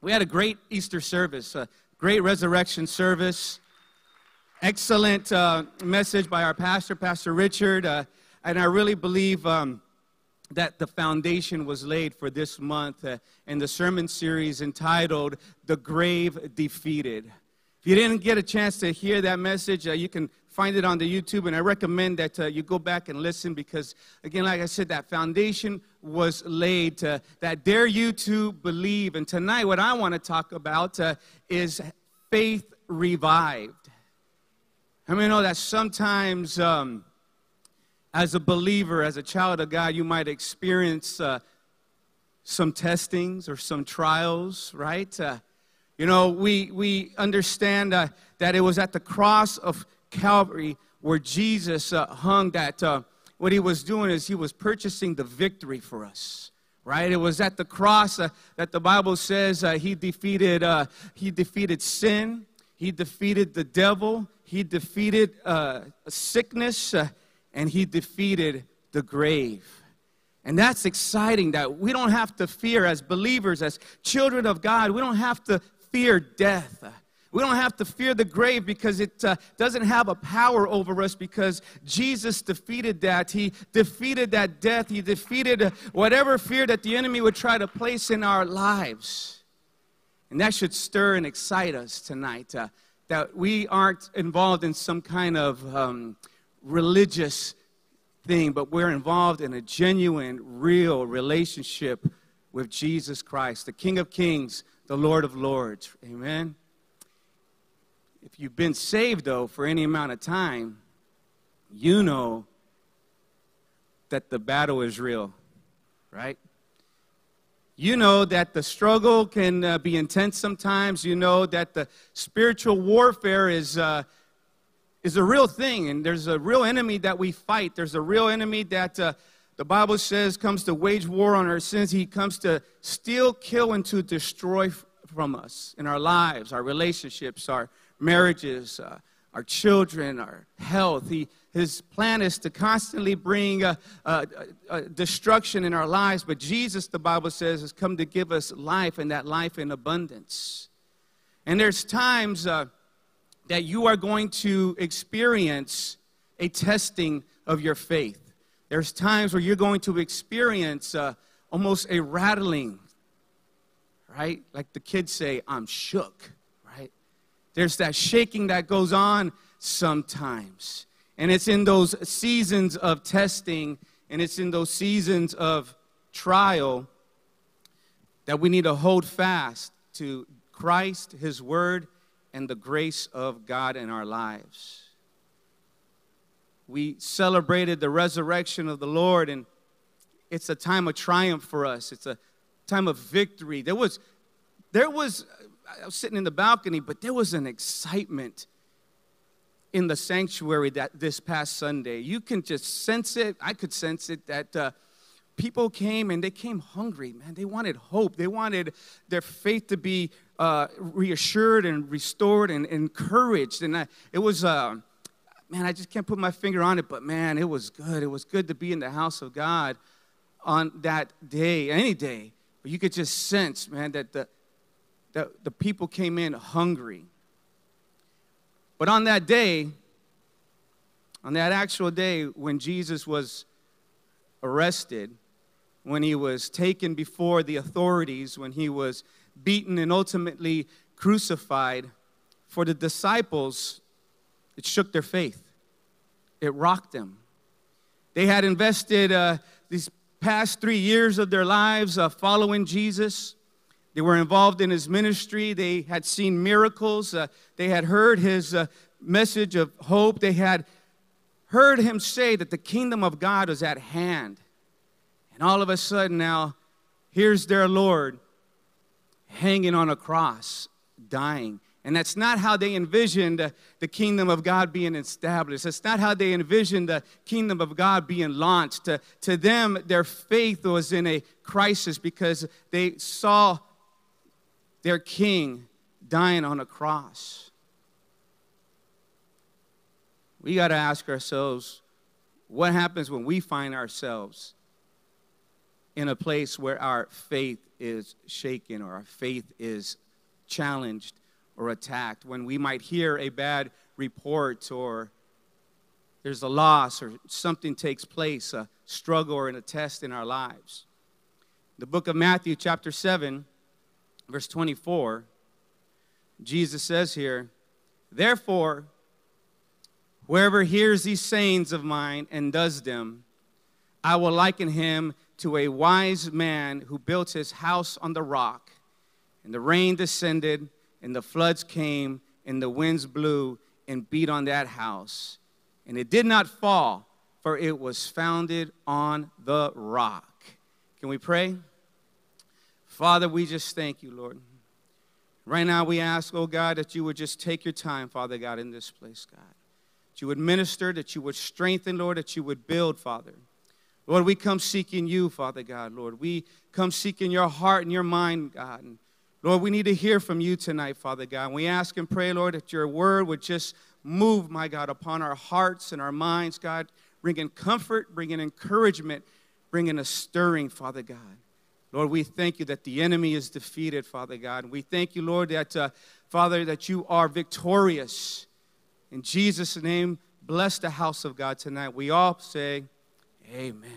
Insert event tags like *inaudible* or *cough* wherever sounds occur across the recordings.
we had a great Easter service, a great resurrection service. Excellent uh, message by our pastor, Pastor Richard. Uh, and I really believe um, that the foundation was laid for this month uh, in the sermon series entitled The Grave Defeated. If you didn't get a chance to hear that message, uh, you can find it on the YouTube, and I recommend that uh, you go back and listen because, again, like I said, that foundation was laid to, that dare you to believe. And tonight, what I want to talk about uh, is faith revived. How many know that sometimes, um, as a believer, as a child of God, you might experience uh, some testings or some trials, right? Uh, you know, we, we understand uh, that it was at the cross of Calvary where Jesus uh, hung that, uh, what he was doing is he was purchasing the victory for us. Right, it was at the cross uh, that the Bible says uh, he defeated uh, he defeated sin, he defeated the devil, he defeated uh, sickness, and he defeated the grave. And that's exciting that we don't have to fear as believers, as children of God, we don't have to fear death. We don't have to fear the grave because it uh, doesn't have a power over us because Jesus defeated that. He defeated that death. He defeated uh, whatever fear that the enemy would try to place in our lives. And that should stir and excite us tonight uh, that we aren't involved in some kind of um, religious thing, but we're involved in a genuine, real relationship with Jesus Christ, the King of Kings, the Lord of Lords. Amen. If you've been saved, though, for any amount of time, you know that the battle is real, right? You know that the struggle can uh, be intense sometimes. You know that the spiritual warfare is, uh, is a real thing, and there's a real enemy that we fight. There's a real enemy that uh, the Bible says comes to wage war on our sins. He comes to steal, kill, and to destroy from us in our lives, our relationships, our marriages, uh, our children, our health. He, his plan is to constantly bring uh, uh, uh, destruction in our lives, but Jesus, the Bible says, has come to give us life and that life in abundance. And there's times uh, that you are going to experience a testing of your faith. There's times where you're going to experience uh, almost a rattling, right? Like the kids say, I'm shook. There's that shaking that goes on sometimes. And it's in those seasons of testing and it's in those seasons of trial that we need to hold fast to Christ, His Word, and the grace of God in our lives. We celebrated the resurrection of the Lord, and it's a time of triumph for us. It's a time of victory. There was, there was I was sitting in the balcony, but there was an excitement in the sanctuary that this past Sunday. You can just sense it. I could sense it that uh, people came and they came hungry, man. They wanted hope. They wanted their faith to be uh, reassured and restored and encouraged. And I, it was, uh, man, I just can't put my finger on it, but man, it was good. It was good to be in the house of God on that day, any day. But you could just sense, man, that the that the people came in hungry. But on that day, on that actual day when Jesus was arrested, when he was taken before the authorities, when he was beaten and ultimately crucified, for the disciples, it shook their faith. It rocked them. They had invested uh, these past three years of their lives uh, following Jesus. They were involved in his ministry. They had seen miracles. Uh, they had heard his uh, message of hope. They had heard him say that the kingdom of God was at hand. And all of a sudden now, here's their Lord hanging on a cross, dying. And that's not how they envisioned uh, the kingdom of God being established. That's not how they envisioned the kingdom of God being launched. To, to them, their faith was in a crisis because they saw their king dying on a cross. We got to ask ourselves what happens when we find ourselves in a place where our faith is shaken or our faith is challenged or attacked, when we might hear a bad report or there's a loss or something takes place, a struggle or a test in our lives. The book of Matthew, chapter 7, verse 24, Jesus says here, Therefore, whoever hears these sayings of mine and does them, I will liken him to a wise man who built his house on the rock. And the rain descended, and the floods came, and the winds blew and beat on that house. And it did not fall, for it was founded on the rock. Can we pray? Father, we just thank you, Lord. Right now, we ask, oh God, that you would just take your time, Father God, in this place, God. That you would minister, that you would strengthen, Lord, that you would build, Father. Lord, we come seeking you, Father God, Lord. We come seeking your heart and your mind, God. And Lord, we need to hear from you tonight, Father God. And we ask and pray, Lord, that your word would just move, my God, upon our hearts and our minds, God, bringing comfort, bringing encouragement, bringing a stirring, Father God. Lord, we thank you that the enemy is defeated, Father God. We thank you, Lord, that, uh, Father, that you are victorious. In Jesus' name, bless the house of God tonight. We all say, Amen.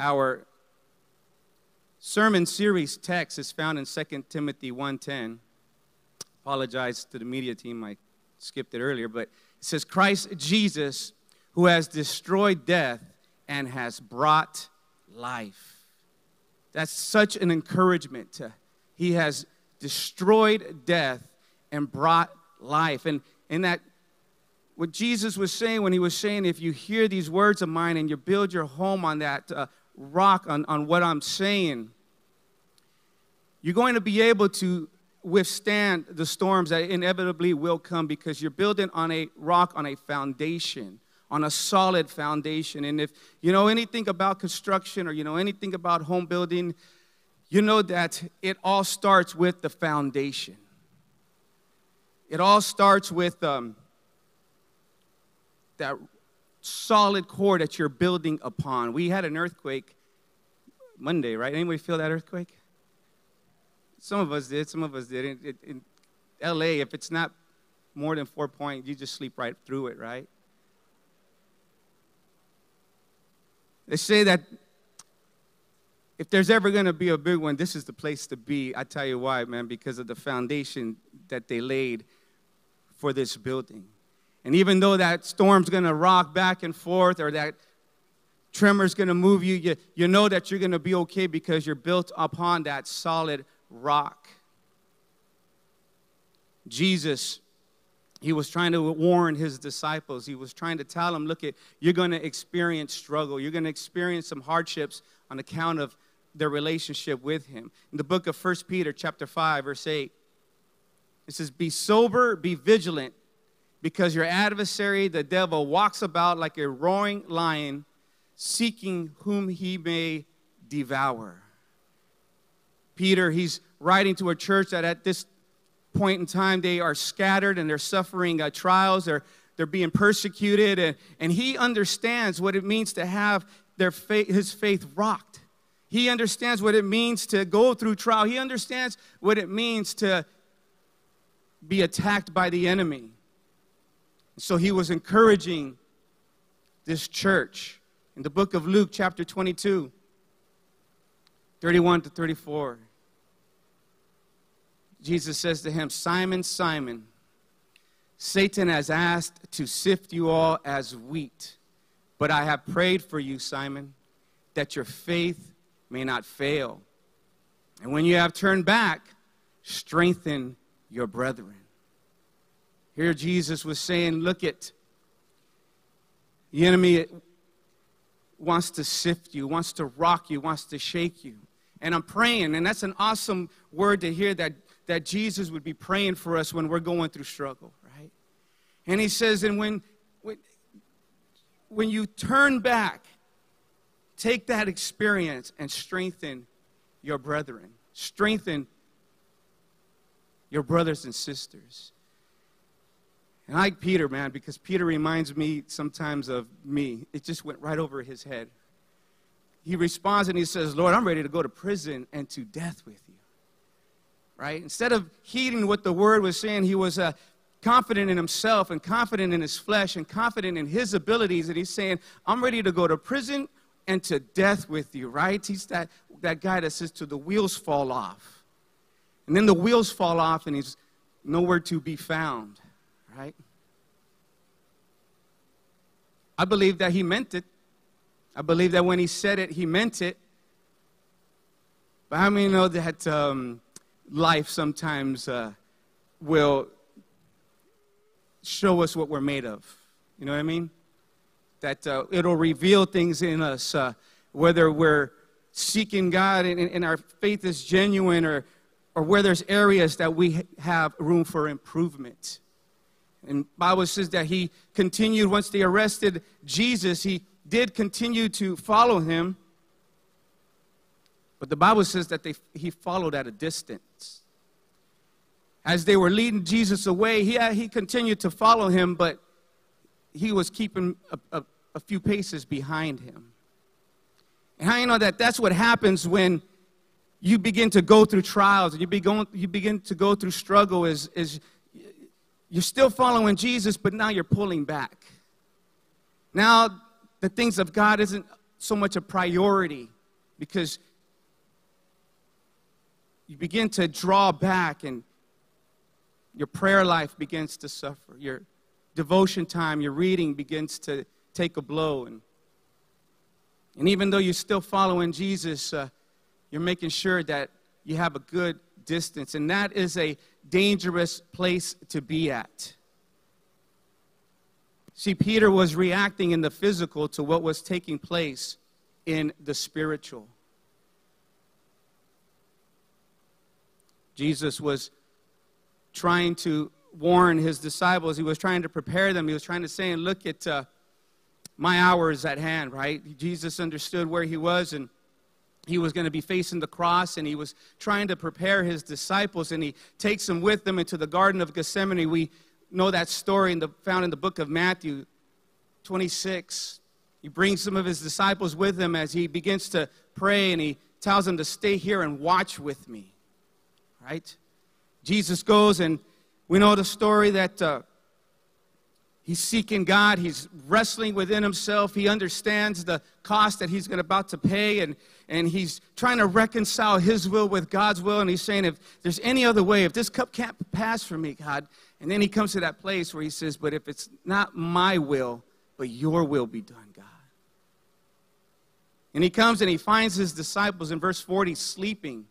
Our sermon series text is found in 2 Timothy 1.10. Apologize to the media team, I skipped it earlier, but it says, Christ Jesus, who has destroyed death and has brought life. That's such an encouragement. He has destroyed death and brought life. And, in that, what Jesus was saying when he was saying, if you hear these words of mine and you build your home on that uh, rock, on, on what I'm saying, you're going to be able to withstand the storms that inevitably will come because you're building on a rock, on a foundation on a solid foundation. And if you know anything about construction or you know anything about home building, you know that it all starts with the foundation. It all starts with um, that solid core that you're building upon. We had an earthquake Monday, right? Anybody feel that earthquake? Some of us did, some of us didn't. In, in LA, if it's not more than four point, you just sleep right through it, right? They say that if there's ever going to be a big one, this is the place to be. I tell you why, man, because of the foundation that they laid for this building. And even though that storm's going to rock back and forth or that tremor's going to move you, you, you know that you're going to be okay because you're built upon that solid rock. Jesus he was trying to warn his disciples. He was trying to tell them, look, at, you're going to experience struggle. You're going to experience some hardships on account of their relationship with him. In the book of 1 Peter chapter 5, verse 8, it says, Be sober, be vigilant, because your adversary, the devil, walks about like a roaring lion, seeking whom he may devour. Peter, he's writing to a church that at this point in time, they are scattered and they're suffering uh, trials, they're, they're being persecuted, and, and he understands what it means to have their faith, his faith rocked. He understands what it means to go through trial. He understands what it means to be attacked by the enemy. So he was encouraging this church in the book of Luke, chapter 22, 31 to 34. Jesus says to him, Simon, Simon, Satan has asked to sift you all as wheat, but I have prayed for you, Simon, that your faith may not fail. And when you have turned back, strengthen your brethren. Here Jesus was saying, Look at the enemy wants to sift you, wants to rock you, wants to shake you. And I'm praying, and that's an awesome word to hear that that Jesus would be praying for us when we're going through struggle, right? And he says, and when, when, when you turn back, take that experience and strengthen your brethren, strengthen your brothers and sisters. And I like Peter, man, because Peter reminds me sometimes of me. It just went right over his head. he responds and he says, Lord, I'm ready to go to prison and to death with you. Right? Instead of heeding what the word was saying, he was uh, confident in himself and confident in his flesh and confident in his abilities. And he's saying, I'm ready to go to prison and to death with you, right? He's that, that guy that says to the wheels fall off. And then the wheels fall off and he's nowhere to be found, right? I believe that he meant it. I believe that when he said it, he meant it. But how many know that um, life sometimes uh, will show us what we're made of. You know what I mean? That uh, it'll reveal things in us, uh, whether we're seeking God and, and, our faith is genuine or, or where there's areas that we have room for improvement. And Bible says that he continued once they arrested Jesus, he did continue to follow him. But the Bible says that they, he followed at a distance as they were leading Jesus away, he, he continued to follow him, but he was keeping a, a, a few paces behind him. And how you know that that's what happens when you begin to go through trials and you begin, you begin to go through struggle is, is you're still following Jesus, but now you're pulling back. Now the things of God isn't so much a priority because you begin to draw back and your prayer life begins to suffer. Your devotion time, your reading begins to take a blow. And, and even though you're still following Jesus, uh, you're making sure that you have a good distance. And that is a dangerous place to be at. See, Peter was reacting in the physical to what was taking place in the spiritual. Jesus was trying to warn his disciples. He was trying to prepare them. He was trying to say, and look at uh, my hour is at hand, right? Jesus understood where he was and he was going to be facing the cross and he was trying to prepare his disciples and he takes them with them into the Garden of Gethsemane. We know that story in the, found in the book of Matthew 26. He brings some of his disciples with him as he begins to pray and he tells them to stay here and watch with me, right? Jesus goes, and we know the story that uh, he's seeking God. He's wrestling within himself. He understands the cost that he's about to pay, and, and he's trying to reconcile his will with God's will. And he's saying, if there's any other way, if this cup can't pass for me, God. And then he comes to that place where he says, But if it's not my will, but your will be done, God. And he comes and he finds his disciples in verse 40 sleeping.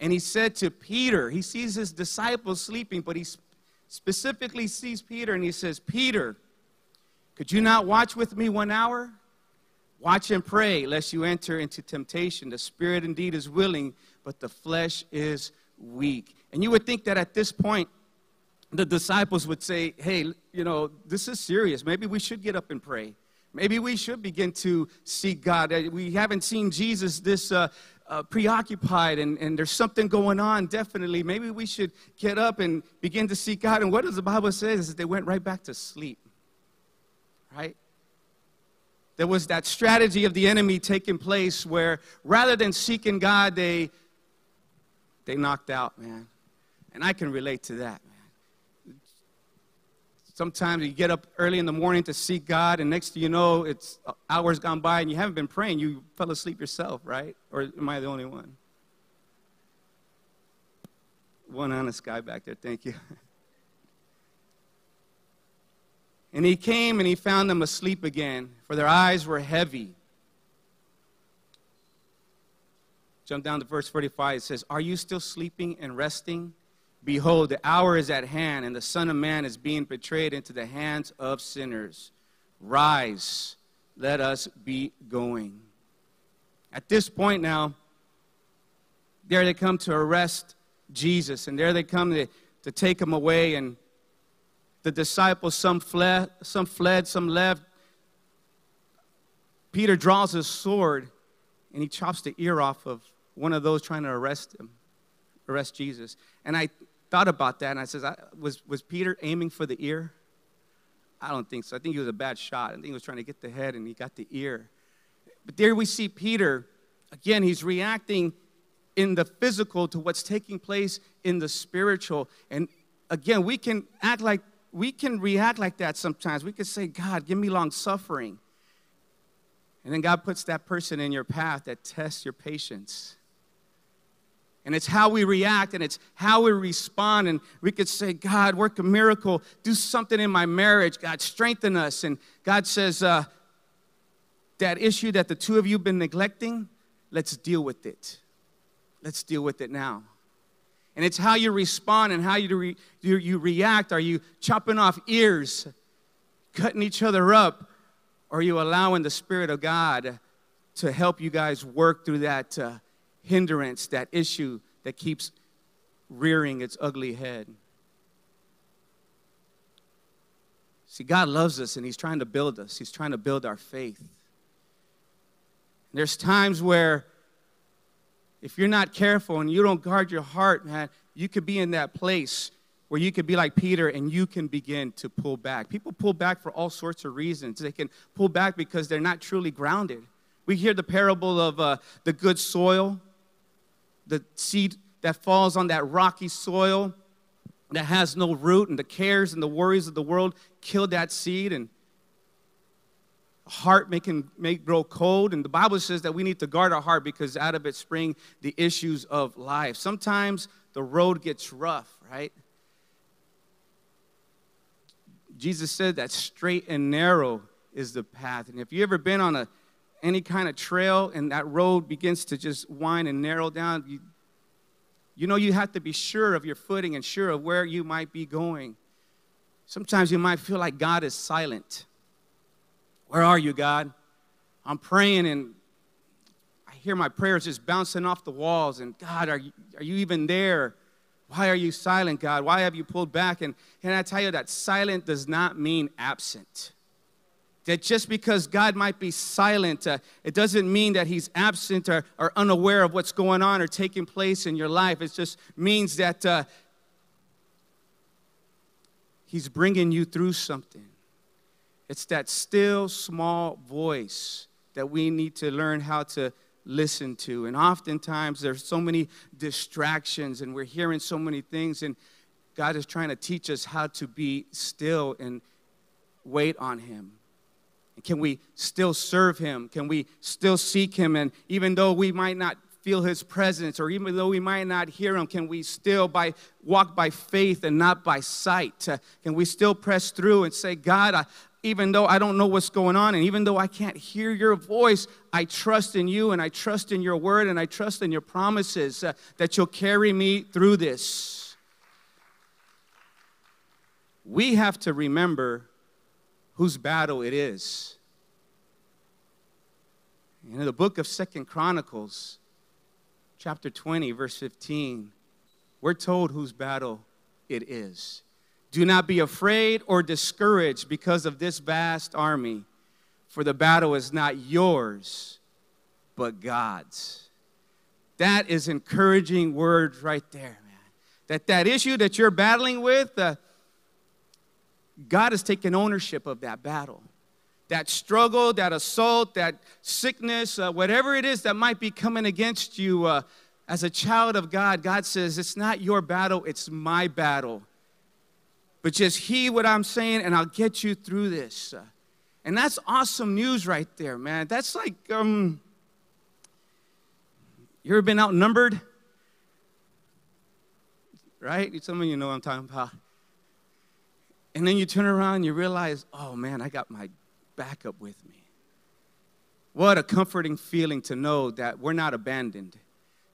And he said to Peter, he sees his disciples sleeping, but he specifically sees Peter and he says, Peter, could you not watch with me one hour? Watch and pray, lest you enter into temptation. The spirit indeed is willing, but the flesh is weak. And you would think that at this point, the disciples would say, Hey, you know, this is serious. Maybe we should get up and pray. Maybe we should begin to seek God. We haven't seen Jesus this, uh, uh, preoccupied and, and there's something going on, definitely, maybe we should get up and begin to seek God. And what does the Bible say? Is that they went right back to sleep. Right? There was that strategy of the enemy taking place where rather than seeking God, they they knocked out, man. And I can relate to that. Sometimes you get up early in the morning to seek God, and next you know, it's uh, hours gone by and you haven't been praying. You fell asleep yourself, right? Or am I the only one? One honest guy back there, thank you. *laughs* And he came and he found them asleep again, for their eyes were heavy. Jump down to verse 45. It says, Are you still sleeping and resting? Behold, the hour is at hand, and the Son of Man is being betrayed into the hands of sinners. Rise, let us be going. At this point now, there they come to arrest Jesus, and there they come to, to take him away. And the disciples, some fled, some fled, some left. Peter draws his sword and he chops the ear off of one of those trying to arrest him, arrest Jesus. And I thought about that and I says, was, was Peter aiming for the ear? I don't think so. I think he was a bad shot. I think he was trying to get the head and he got the ear. But there we see Peter. Again, he's reacting in the physical to what's taking place in the spiritual. And again, we can act like we can react like that sometimes. We could say, God, give me long suffering. And then God puts that person in your path that tests your patience. And it's how we react and it's how we respond. And we could say, God, work a miracle, do something in my marriage. God, strengthen us. And God says, uh, that issue that the two of you have been neglecting, let's deal with it. Let's deal with it now. And it's how you respond and how you, re, you, you react. Are you chopping off ears, cutting each other up? Or are you allowing the Spirit of God to help you guys work through that uh, hindrance, that issue that keeps rearing its ugly head? See, God loves us and He's trying to build us, He's trying to build our faith. There's times where if you're not careful and you don't guard your heart, man, you could be in that place where you could be like Peter and you can begin to pull back. People pull back for all sorts of reasons. They can pull back because they're not truly grounded. We hear the parable of uh, the good soil, the seed that falls on that rocky soil that has no root, and the cares and the worries of the world kill that seed, and heart may, can, may grow cold. And the Bible says that we need to guard our heart because out of it spring the issues of life. Sometimes the road gets rough, right? Jesus said that straight and narrow is the path. And if you ever been on a any kind of trail and that road begins to just wind and narrow down, you, you know you have to be sure of your footing and sure of where you might be going. Sometimes you might feel like God is silent. Where are you, God? I'm praying and I hear my prayers just bouncing off the walls. And God, are you, are you even there? Why are you silent, God? Why have you pulled back? And can I tell you that silent does not mean absent? That just because God might be silent, uh, it doesn't mean that He's absent or, or, unaware of what's going on or taking place in your life. It just means that uh, He's bringing you through something. It's that still small voice that we need to learn how to listen to. And oftentimes there's so many distractions and we're hearing so many things and God is trying to teach us how to be still and wait on him. Can we still serve him? Can we still seek him and even though we might not feel his presence or even though we might not hear him can we still by walk by faith and not by sight uh, can we still press through and say god I, even though I don't know what's going on, and even though I can't hear your voice, I trust in you and I trust in your word and I trust in your promises uh, that you'll carry me through this. We have to remember whose battle it is. In the book of Second Chronicles, chapter 20, verse 15, we're told whose battle it is. Do not be afraid or discouraged because of this vast army, for the battle is not yours, but God's. That is encouraging words right there, man. That that issue that you're battling with, uh, God has taken ownership of that battle. That struggle, that assault, that sickness, uh, whatever it is that might be coming against you uh, as a child of God, God says, It's not your battle, it's my battle but just heed what I'm saying and I'll get you through this. And that's awesome news right there, man. That's like, um, you ever been outnumbered? Right? Some of you know what I'm talking about. And then you turn around and you realize, oh man, I got my backup with me. What a comforting feeling to know that we're not abandoned,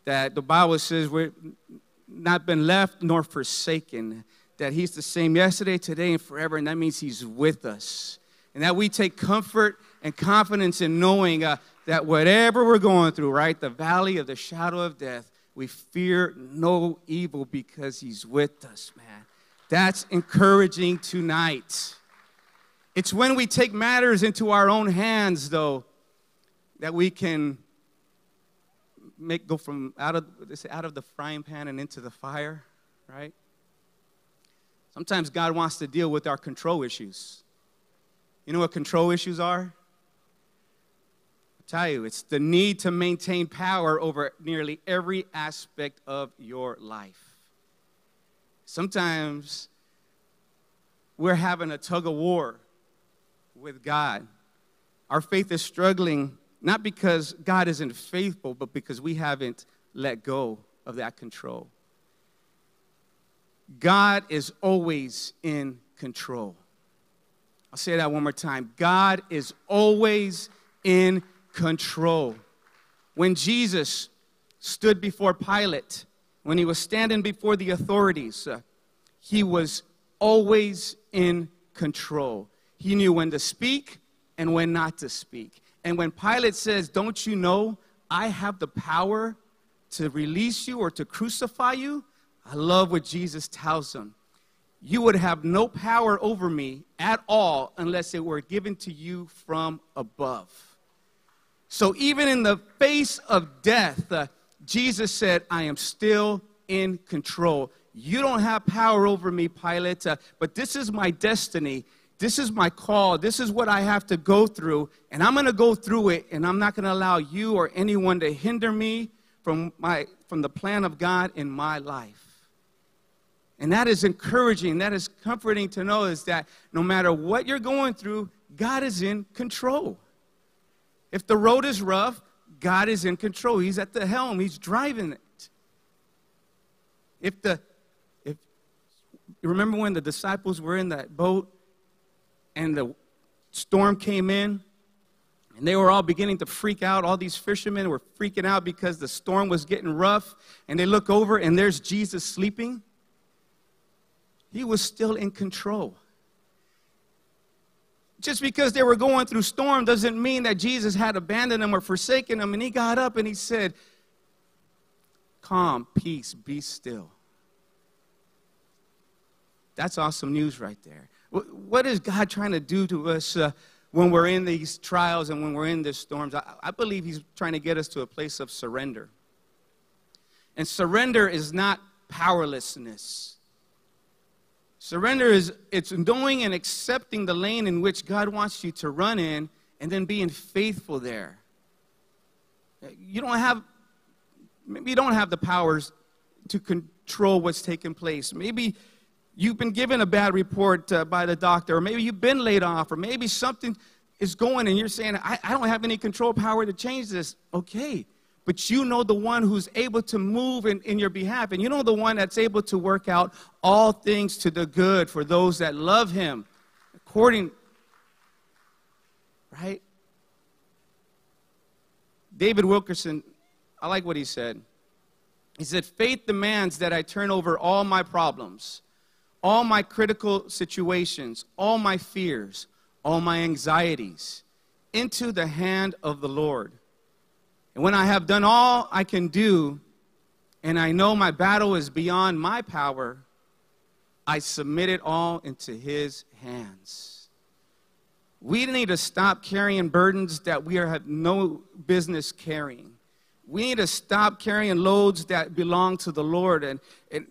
that the Bible says we're not been left nor forsaken that He's the same yesterday, today, and forever, and that means He's with us. And that we take comfort and confidence in knowing uh, that whatever we're going through, right, the valley of the shadow of death, we fear no evil because He's with us, man. That's encouraging tonight. It's when we take matters into our own hands, though, that we can make go from out of out of the frying pan and into the fire, right? Sometimes God wants to deal with our control issues. You know what control issues are? I'll tell you, it's the need to maintain power over nearly every aspect of your life. Sometimes we're having a tug of war with God. Our faith is struggling not because God isn't faithful, but because we haven't let go of that control. God is always in control. I'll say that one more time. God is always in control. When Jesus stood before Pilate, when he was standing before the authorities, uh, he was always in control. He knew when to speak and when not to speak. And when Pilate says, Don't you know I have the power to release you or to crucify you? I love what Jesus tells him. You would have no power over me at all unless it were given to you from above. So, even in the face of death, uh, Jesus said, I am still in control. You don't have power over me, Pilate, uh, but this is my destiny. This is my call. This is what I have to go through, and I'm going to go through it, and I'm not going to allow you or anyone to hinder me from, my, from the plan of God in my life. And that is encouraging, that is comforting to know is that no matter what you're going through, God is in control. If the road is rough, God is in control. He's at the helm, He's driving it. If the if remember when the disciples were in that boat and the storm came in and they were all beginning to freak out. All these fishermen were freaking out because the storm was getting rough. And they look over and there's Jesus sleeping. He was still in control. Just because they were going through storm doesn't mean that Jesus had abandoned them or forsaken them. And he got up and he said, Calm, peace, be still. That's awesome news right there. What is God trying to do to us uh, when we're in these trials and when we're in these storms? I, I believe He's trying to get us to a place of surrender. And surrender is not powerlessness. Surrender is it's knowing and accepting the lane in which God wants you to run in and then being faithful there. You don't have maybe you don't have the powers to control what's taking place. Maybe you've been given a bad report uh, by the doctor, or maybe you've been laid off, or maybe something is going and you're saying, I, I don't have any control power to change this. Okay. But you know the one who's able to move in, in your behalf, and you know the one that's able to work out all things to the good for those that love him, according, right? David Wilkerson, I like what he said. He said, Faith demands that I turn over all my problems all my critical situations, all my fears, all my anxieties into the hand of the Lord. And when I have done all I can do, and I know my battle is beyond my power, I submit it all into His hands. We need to stop carrying burdens that we have no business carrying. We need to stop carrying loads that belong to the Lord. And, and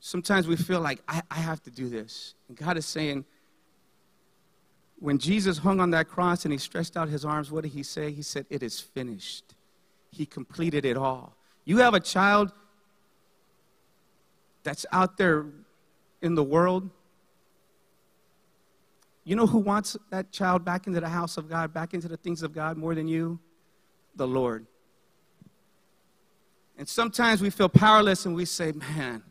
sometimes we feel like, I, I have to do this. And God is saying, when Jesus hung on that cross and he stretched out his arms, what did he say? He said, It is finished. He completed it all. You have a child that's out there in the world. You know who wants that child back into the house of God, back into the things of God more than you? The Lord. And sometimes we feel powerless and we say, Man,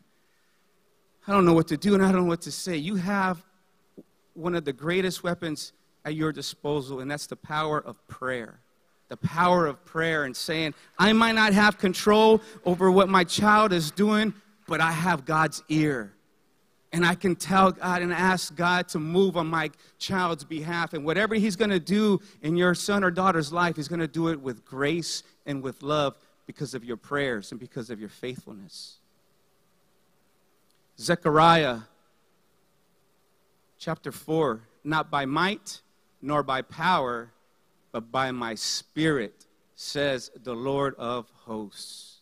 I don't know what to do and I don't know what to say. You have one of the greatest weapons at your disposal, and that's the power of prayer. The power of prayer and saying, I might not have control over what my child is doing, but I have God's ear. And I can tell God and ask God to move on my child's behalf. And whatever He's going to do in your son or daughter's life, He's going to do it with grace and with love because of your prayers and because of your faithfulness. Zechariah chapter 4 Not by might nor by power, but by my spirit, says the Lord of hosts.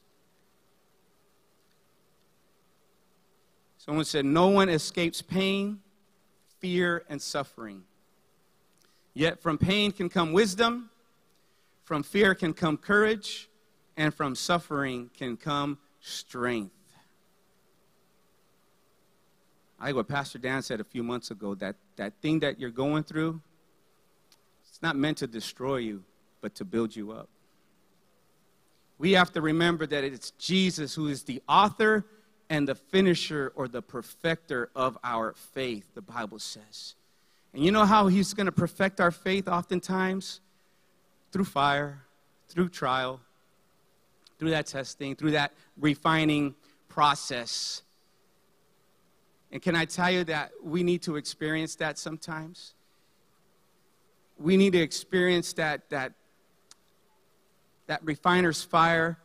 Someone said, No one escapes pain, fear, and suffering. Yet from pain can come wisdom, from fear can come courage, and from suffering can come strength. I like what Pastor Dan said a few months ago that that thing that you're going through, it's not meant to destroy you, but to build you up. We have to remember that it's Jesus who is the author and the finisher or the perfecter of our faith, the Bible says. And you know how he's going to perfect our faith oftentimes? Through fire, through trial, through that testing, through that refining process. And can I tell you that we need to experience that sometimes? We need to experience that, that, that refiner's fire,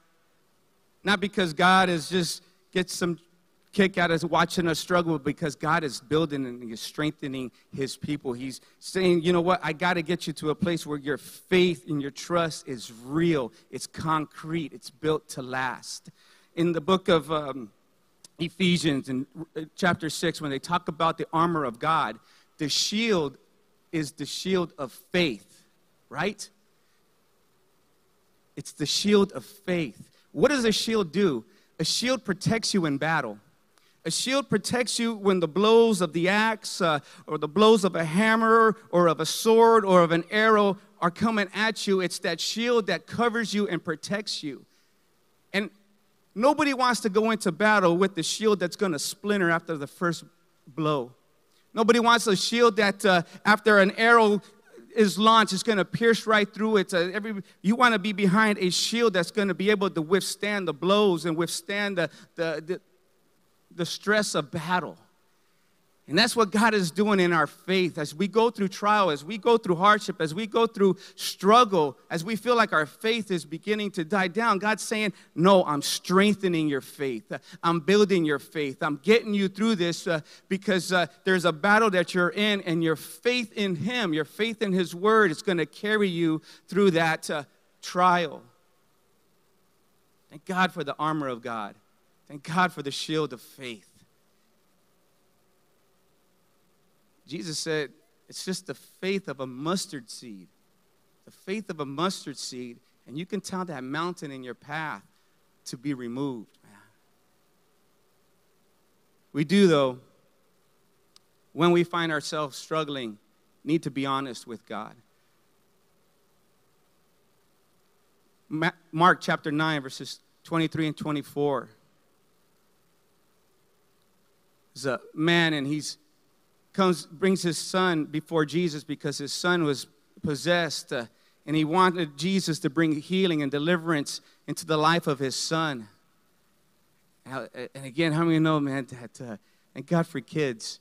not because God is just gets some kick out of watching us struggle because God is building and He's strengthening His people. He's saying, you know what, I got to get you to a place where your faith and your trust is real, it's concrete, it's built to last. In the book of um, Ephesians in uh, chapter 6, when they talk about the armor of God, the shield is the shield of faith, right? It's the shield of faith. What does a shield do? A shield protects you in battle. A shield protects you when the blows of the axe uh, or the blows of a hammer or of a sword or of an arrow are coming at you. It's that shield that covers you and protects you. Nobody wants to go into battle with the shield that's going to splinter after the first blow. Nobody wants a shield that uh, after an arrow is launched, it's going to pierce right through it. Uh, every, you want to be behind a shield that's going to be able to withstand the blows and withstand the, the, the the stress of battle. And that's what God is doing in our faith as we go through trial, as we go through hardship, as we go through struggle, as we feel like our faith is beginning to die down. God's saying, No, I'm strengthening your faith. I'm building your faith. I'm getting you through this uh, because uh, there's a battle that you're in, and your faith in Him, your faith in His Word, is going to carry you through that uh, trial. Thank God for the armor of God. Thank God for the shield of faith. Jesus said, it's just the faith of a mustard seed. The faith of a mustard seed, and you can tell that mountain in your path to be removed, man. We do, though, when we find ourselves struggling, need to be honest with God. Mark chapter 9, verses 23 and 24 There's a man and he's comes brings his son before Jesus because his son was possessed uh, and he wanted Jesus to bring healing and deliverance into the life of his son. And again, how many know, man, that uh, and God for kids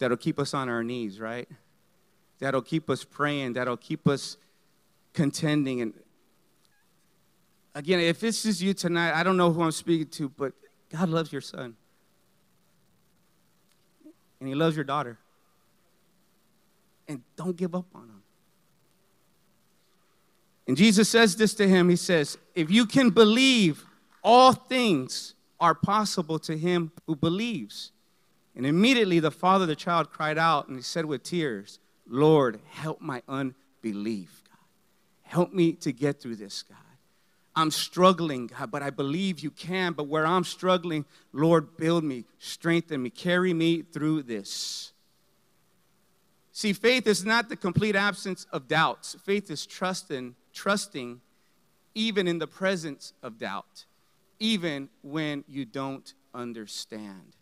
that'll keep us on our knees, right? That'll keep us praying, that'll keep us contending. And again, if this is you tonight, I don't know who I'm speaking to, but God loves your son and He loves your daughter. And don't give up on Him. And Jesus says this to him He says, If you can believe, all things are possible to him who believes. And immediately the father of the child cried out and he said with tears, Lord, help my unbelief, God. Help me to get through this, God. I'm struggling, but I believe you can. But where I'm struggling, Lord, build me, strengthen me, carry me through this. See, faith is not the complete absence of doubts. Faith is trusting, trusting even in the presence of doubt, even when you don't understand.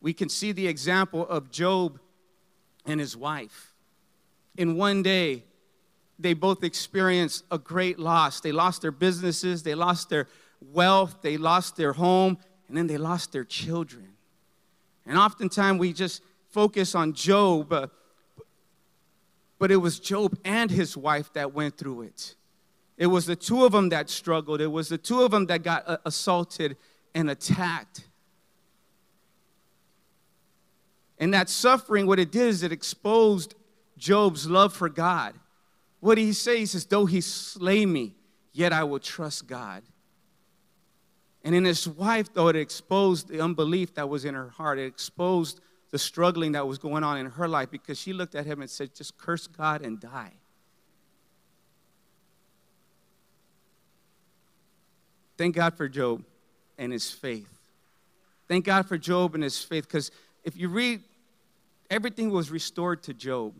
We can see the example of Job and his wife. In one day, they both experienced a great loss. They lost their businesses, they lost their wealth, they lost their home, and then they lost their children. And oftentimes we just focus on Job, uh, but it was Job and his wife that went through it. It was the two of them that struggled, it was the two of them that got uh, assaulted and attacked. And that suffering, what it did is it exposed Job's love for God. What he say? He says, Though he slay me, yet I will trust God. And in his wife, though, it exposed the unbelief that was in her heart, it exposed the struggling that was going on in her life because she looked at him and said, Just curse God and die. Thank God for Job and his faith. Thank God for Job and his faith because if you read, everything was restored to Job.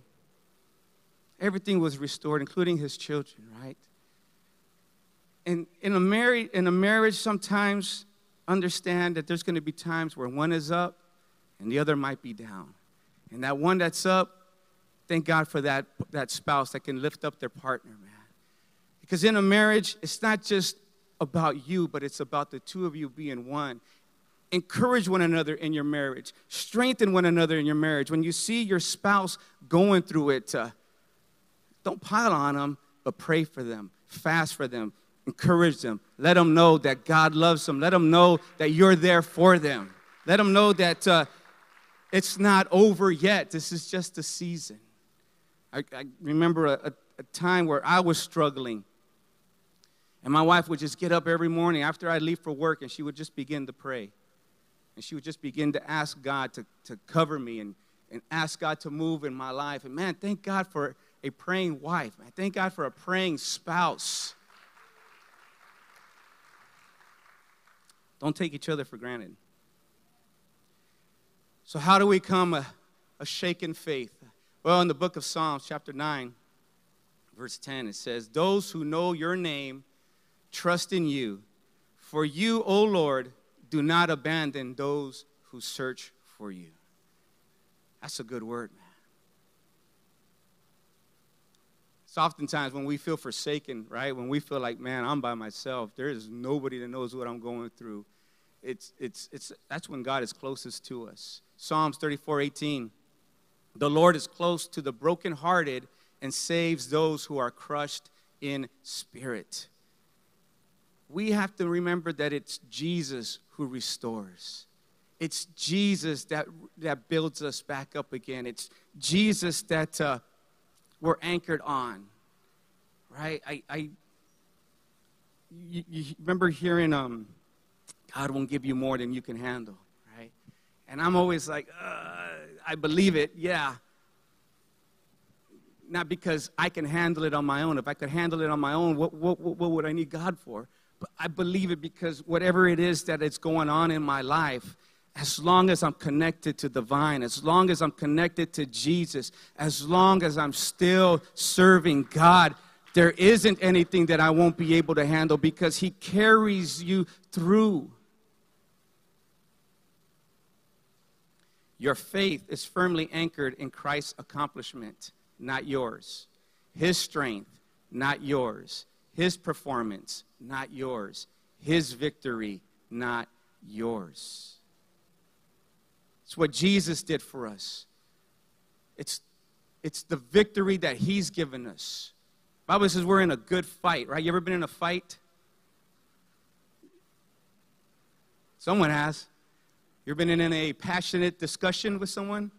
Everything was restored, including his children, right? And in a, married, in a marriage, sometimes understand that there's going to be times where one is up and the other might be down. And that one that's up, thank God for that, that spouse that can lift up their partner, man. Because in a marriage, it's not just about you, but it's about the two of you being one. Encourage one another in your marriage, strengthen one another in your marriage. When you see your spouse going through it, uh, don't pile on them, but pray for them, fast for them, encourage them. Let them know that God loves them. Let them know that you're there for them. Let them know that uh, it's not over yet. This is just a season. I, I remember a, a, time where I was struggling and my wife would just get up every morning after I'd leave for work and she would just begin to pray. And she would just begin to ask God to, to cover me and, and ask God to move in my life. And man, thank God for a praying wife. Man, thank God for a praying spouse. Don't take each other for granted. So, how do we come a, a shaken faith? Well, in the book of Psalms, chapter 9, verse 10, it says, Those who know your name trust in you. For you, O Lord, do not abandon those who search for you. That's a good word, man. It's oftentimes when we feel forsaken, right? When we feel like, man, I'm by myself. There is nobody that knows what I'm going through. It's, it's, it's, that's when God is closest to us. Psalms 34 18. The Lord is close to the brokenhearted and saves those who are crushed in spirit we have to remember that it's Jesus who restores. It's Jesus that, that builds us back up again. It's Jesus that uh, we're anchored on, right? I, I you, you remember hearing, um, God won't give you more than you can handle, right? And I'm always like, uh, I believe it, yeah. Not because I can handle it on my own. If I could handle it on my own, what, what, what would I need God for? But I believe it because whatever it is that is going on in my life, as long as I'm connected to the vine, as long as I'm connected to Jesus, as long as I'm still serving God, there isn't anything that I won't be able to handle because He carries you through. Your faith is firmly anchored in Christ's accomplishment, not yours. His strength, not yours. His performance, not yours. His victory, not yours. It's what Jesus did for us. It's, it's the victory that He's given us. Bible says we're in a good fight, right? You ever been in a fight? Someone has. You ever been in a passionate discussion with someone?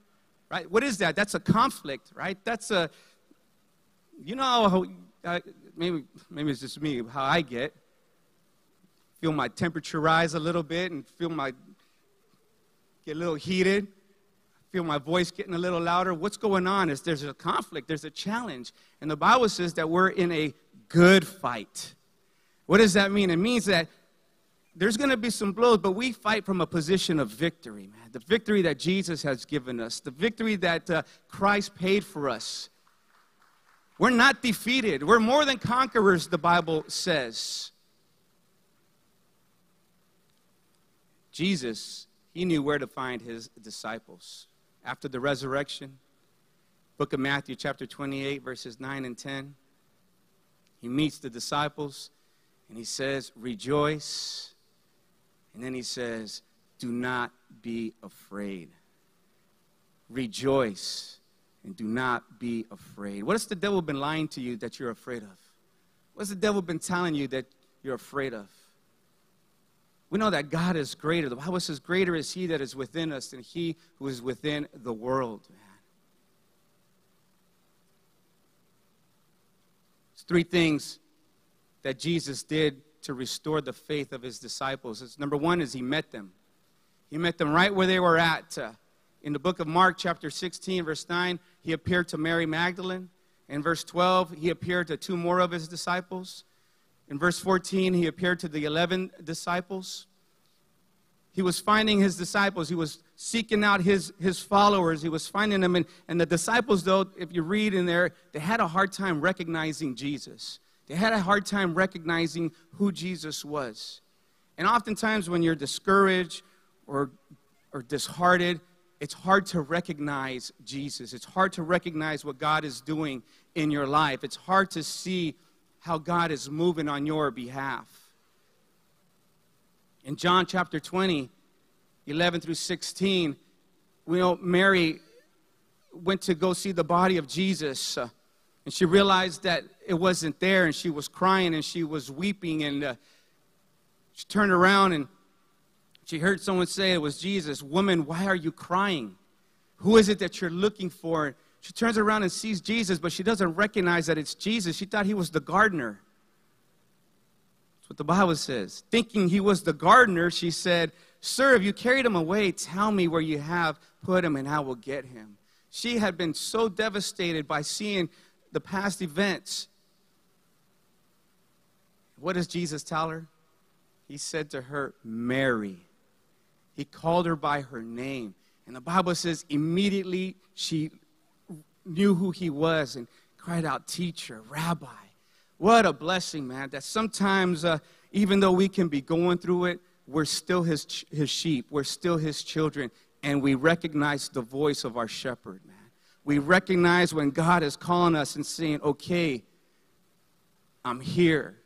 Right? What is that? That's a conflict, right? That's a, you know how, uh, maybe, maybe it's just me, how I get. Feel my temperature rise a little bit and feel my, get a little heated. Feel my voice getting a little louder. What's going on is there's a conflict, there's a challenge. And the Bible says that we're in a good fight. What does that mean? It means that there's going to be some blows, but we fight from a position of victory, man. The victory that Jesus has given us, the victory that uh, Christ paid for us. We're not defeated. We're more than conquerors, the Bible says. Jesus, he knew where to find his disciples. After the resurrection, book of Matthew, chapter 28, verses 9 and 10, he meets the disciples and he says, Rejoice. And then he says, Do not be afraid. Rejoice and do not be afraid. What has the devil been lying to you that you're afraid of? What's the devil been telling you that you're afraid of? We know that God is greater. The Bible says, Greater is He that is within us than He who is within the world, man. It's three things that Jesus did to restore the faith of His disciples. It's, number one is He met them. He met them right where they were at. Uh, in the book of Mark, chapter 16, verse 9, he appeared to Mary Magdalene. In verse 12, he appeared to two more of his disciples. In verse 14, he appeared to the 11 disciples. He was finding his disciples. He was seeking out his, his followers. He was finding them. And, and the disciples, though, if you read in there, they had a hard time recognizing Jesus. They had a hard time recognizing who Jesus was. And oftentimes, when you're discouraged or, or disheartened, it's hard to recognize Jesus. It's hard to recognize what God is doing in your life. It's hard to see how God is moving on your behalf. In John chapter 20, 11 through 16, we know Mary went to go see the body of Jesus. Uh, and she realized that it wasn't there, and she was crying and she was weeping. And uh, she turned around and she heard someone say it was Jesus. Woman, why are you crying? Who is it that you're looking for? She turns around and sees Jesus, but she doesn't recognize that it's Jesus. She thought he was the gardener. That's what the Bible says. Thinking he was the gardener, she said, Sir, if you carried him away, tell me where you have put him and I will get him. She had been so devastated by seeing the past events. What does Jesus tell her? He said to her, Mary. He called her by her name. And the Bible says immediately she knew who he was and cried out, Teacher, Rabbi. What a blessing, man. That sometimes, uh, even though we can be going through it, we're still his, his sheep, we're still his children, and we recognize the voice of our shepherd, man. We recognize when God is calling us and saying, Okay, I'm here.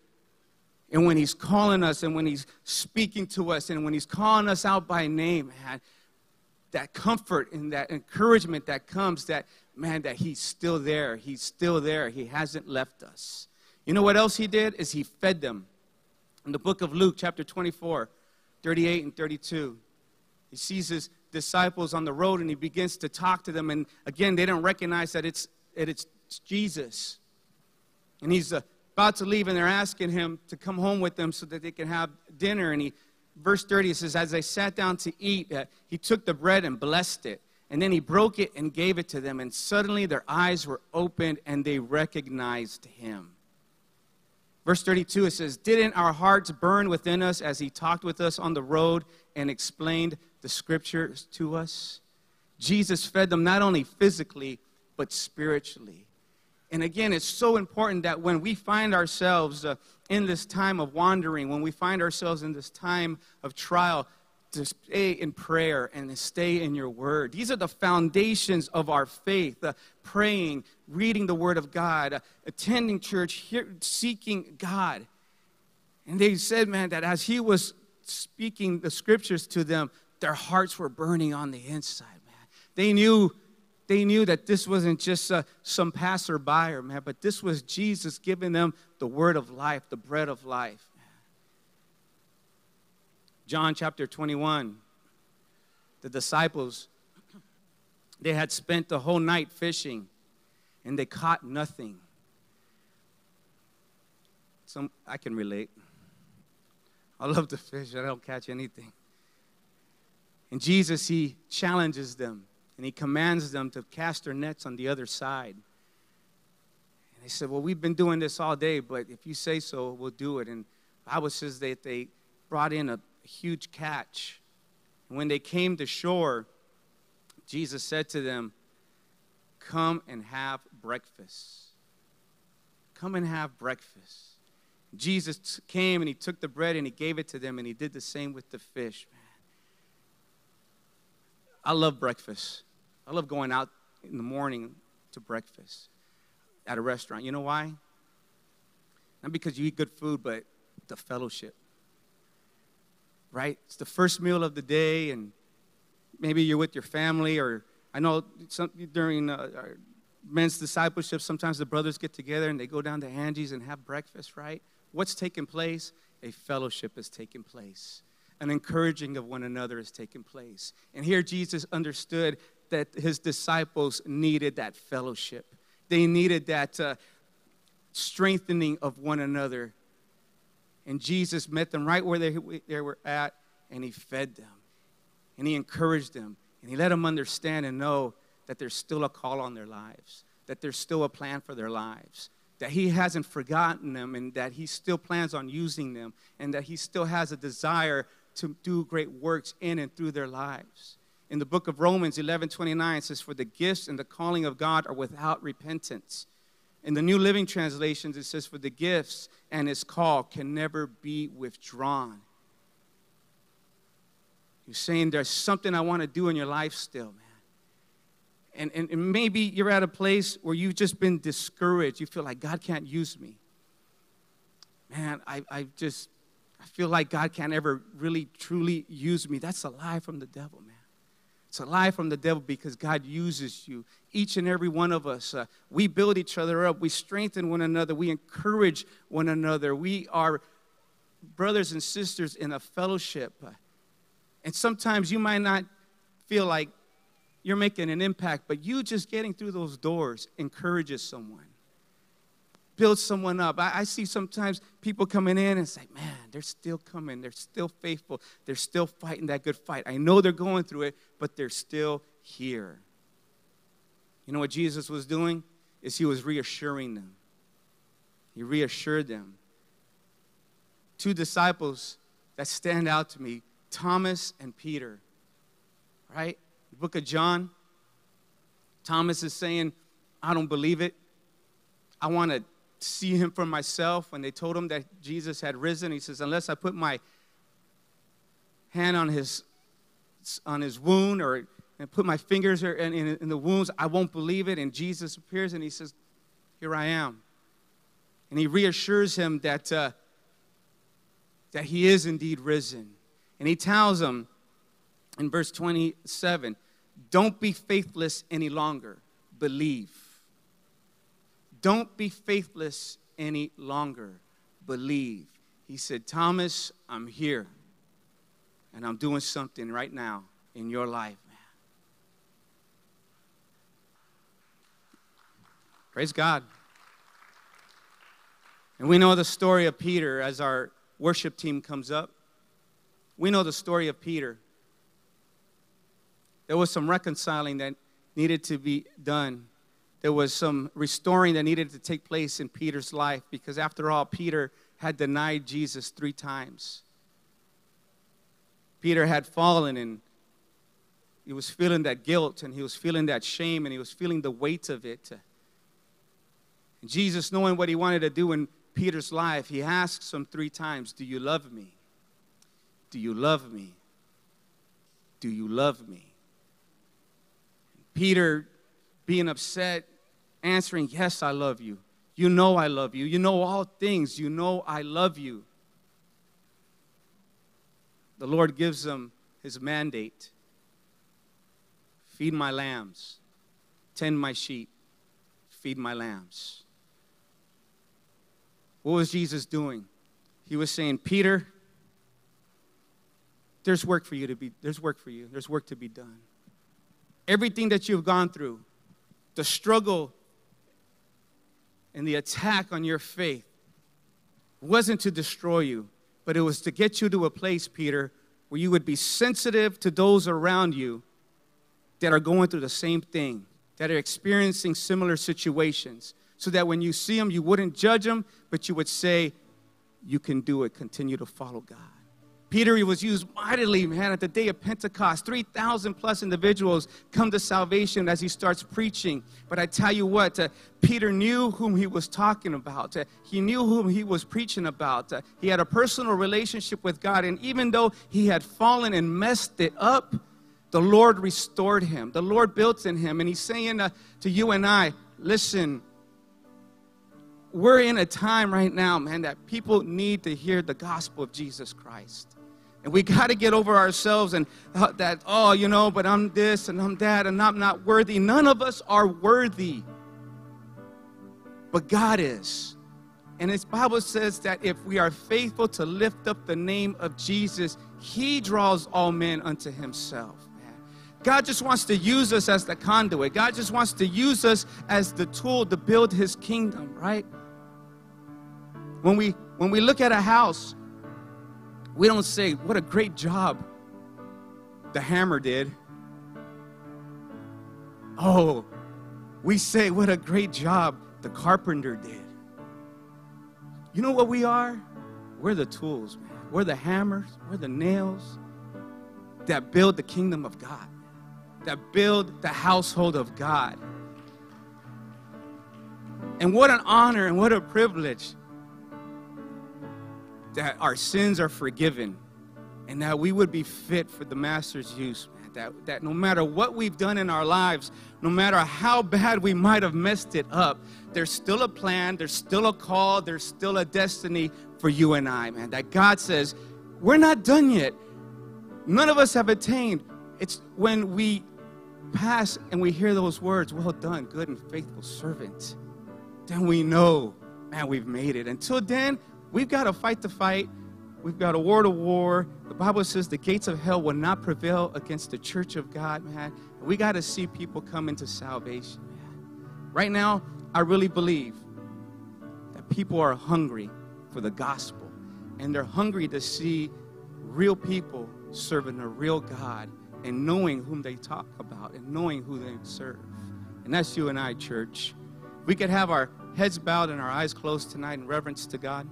And when He's calling us and when He's speaking to us and when He's calling us out by name, man, that comfort and that encouragement that comes that, man, that He's still there. He's still there. He hasn't left us. You know what else He did? Is He fed them. In the book of Luke, chapter 24, 38 and 32, He sees His disciples on the road and He begins to talk to them. And again, they don't recognize that it's, that it's Jesus. And He's uh, about to leave and they're asking him to come home with them so that they can have dinner. And he, verse 30, says, As they sat down to eat, uh, he took the bread and blessed it. And then he broke it and gave it to them. And suddenly their eyes were opened and they recognized him. Verse 32, it says, Didn't our hearts burn within us as he talked with us on the road and explained the scriptures to us? Jesus fed them not only physically, but spiritually. And again, it's so important that when we find ourselves uh, in this time of wandering, when we find ourselves in this time of trial, to stay in prayer and to stay in your word. These are the foundations of our faith uh, praying, reading the word of God, uh, attending church, hear, seeking God. And they said, man, that as he was speaking the scriptures to them, their hearts were burning on the inside, man. They knew they knew that this wasn't just uh, some passerby, man, but this was Jesus giving them the word of life, the bread of life. John chapter 21, the disciples, they had spent the whole night fishing and they caught nothing. Some, I can relate. I love to fish, I don't catch anything. And Jesus, he challenges them and he commands them to cast their nets on the other side. And they said, Well, we've been doing this all day, but if you say so, we'll do it. And Bible says that they brought in a huge catch. When they came to shore, Jesus said to them, Come and have breakfast. Come and have breakfast. Jesus came and he took the bread and he gave it to them, and he did the same with the fish, man. I love breakfast. I love going out in the morning to breakfast at a restaurant. You know why? Not because you eat good food, but the fellowship. Right? It's the first meal of the day, and maybe you're with your family, or I know some, during uh, men's discipleship, sometimes the brothers get together and they go down to Angie's and have breakfast, right? What's taking place? A fellowship is taking place an encouraging of one another is taking place. And here Jesus understood that his disciples needed that fellowship. They needed that uh, strengthening of one another. And Jesus met them right where they, they were at, and he fed them, and he encouraged them, And He let them understand and know that there's still a call on their lives, that there's still a plan for their lives, that He hasn't forgotten them, and that He still plans on using them, and that He still has a desire to do great works in and through their lives. In the book of Romans 11 29 says, For the gifts and the calling of God are without repentance. In the New Living Translations, it says, For the gifts and his call can never be withdrawn. You're saying there's something I want to do in your life still, man. And, and, and maybe you're at a place where you've just been discouraged. You feel like God can't use me. Man, I, I just, I feel like God can't ever really, truly use me. That's a lie from the devil, man. It's a lie from the devil because God uses you. Each and every one of us, uh, we build each other up. We strengthen one another. We encourage one another. We are brothers and sisters in a fellowship. And sometimes you might not feel like you're making an impact, but you just getting through those doors encourages someone, builds someone up. I, I, see sometimes people coming in and say, man, they're still coming. They're still faithful. They're still fighting that good fight. I know they're going through it, but they're still here. You know what Jesus was doing? Is he was reassuring them. He reassured them. Two disciples that stand out to me Thomas and Peter, right? The book of John, Thomas is saying, I don't believe it. I want to see him for myself. When they told him that Jesus had risen, he says, Unless I put my hand on his, on his wound or and put my fingers in, in, in the wounds, I won't believe it. And Jesus appears and he says, Here I am. And he reassures him that, uh, that he is indeed risen. And he tells them in verse 27 don't be faithless any longer, believe. Don't be faithless any longer, believe. He said, Thomas, I'm here, and I'm doing something right now in your life, man. Praise God. And we know the story of Peter as our worship team comes up. We know the story of Peter. There was some reconciling that needed to be done. There was some restoring that needed to take place in Peter's life because, after all, Peter had denied Jesus three times. Peter had fallen and he was feeling that guilt and he was feeling that shame and he was feeling the weight of it. And Jesus, knowing what he wanted to do in Peter's life, he asks him three times, Do you love me? Do you love me? Do you love me? Peter, being upset, answering, Yes, I love you. You know I love you. You know all things. You know I love you. The Lord gives him his mandate feed my lambs, tend my sheep, feed my lambs. What was Jesus doing? He was saying, Peter, there's work for you to be there's work for you there's work to be done everything that you've gone through the struggle and the attack on your faith wasn't to destroy you but it was to get you to a place peter where you would be sensitive to those around you that are going through the same thing that are experiencing similar situations so that when you see them you wouldn't judge them but you would say you can do it. Continue to follow god Peter he was used mightily, man, at the day of Pentecost. 3,000 plus individuals come to salvation as he starts preaching. But I tell you what, uh, Peter knew whom he was talking about. Uh, he knew whom he was preaching about. Uh, he had a personal relationship with God. And even though he had fallen and messed it up, the Lord restored him. The Lord built in him. And he's saying uh, to you and I, listen, we're in a time right now, man, that people need to hear the gospel of Jesus Christ. And we got to get over ourselves and uh, that, oh, you know, but I'm this and I'm that and I'm not worthy. None of us are worthy. But God is. And His Bible says that if we are faithful to lift up the name of Jesus, He draws all men unto Himself. God just wants to use us as the conduit. God just wants to use us as the tool to build His kingdom, right? When we when we look at a house, we don't say, what a great job the hammer did. oh, we say, what a great job the carpenter did. You know what we are? We're the tools, man. We're the hammers, we're the nails that build the kingdom of God, that build the household of God. And what an honor and what a privilege that our sins are forgiven and that we would be fit for the master's use. Man. That, that no matter what we've done in our lives, no matter how bad we might have messed it up, there's still a plan, there's still a call, there's still a destiny for you and I, man. That God says, we're not done yet. None of us have attained. It's when we pass and we hear those words, well done, good and faithful servant, then we know, man, we've made it. Until then, we've got to fight the fight. We've got a war to war. The Bible says the gates of hell will not prevail against the church of God, man. We got to see people come into salvation, man. Right now, I really believe that people are hungry for the gospel, and they're hungry to see real people serving a real God and knowing whom they talk about and knowing who they serve. And that's you and I, church. We could have our heads bowed and our eyes closed tonight in reverence to God.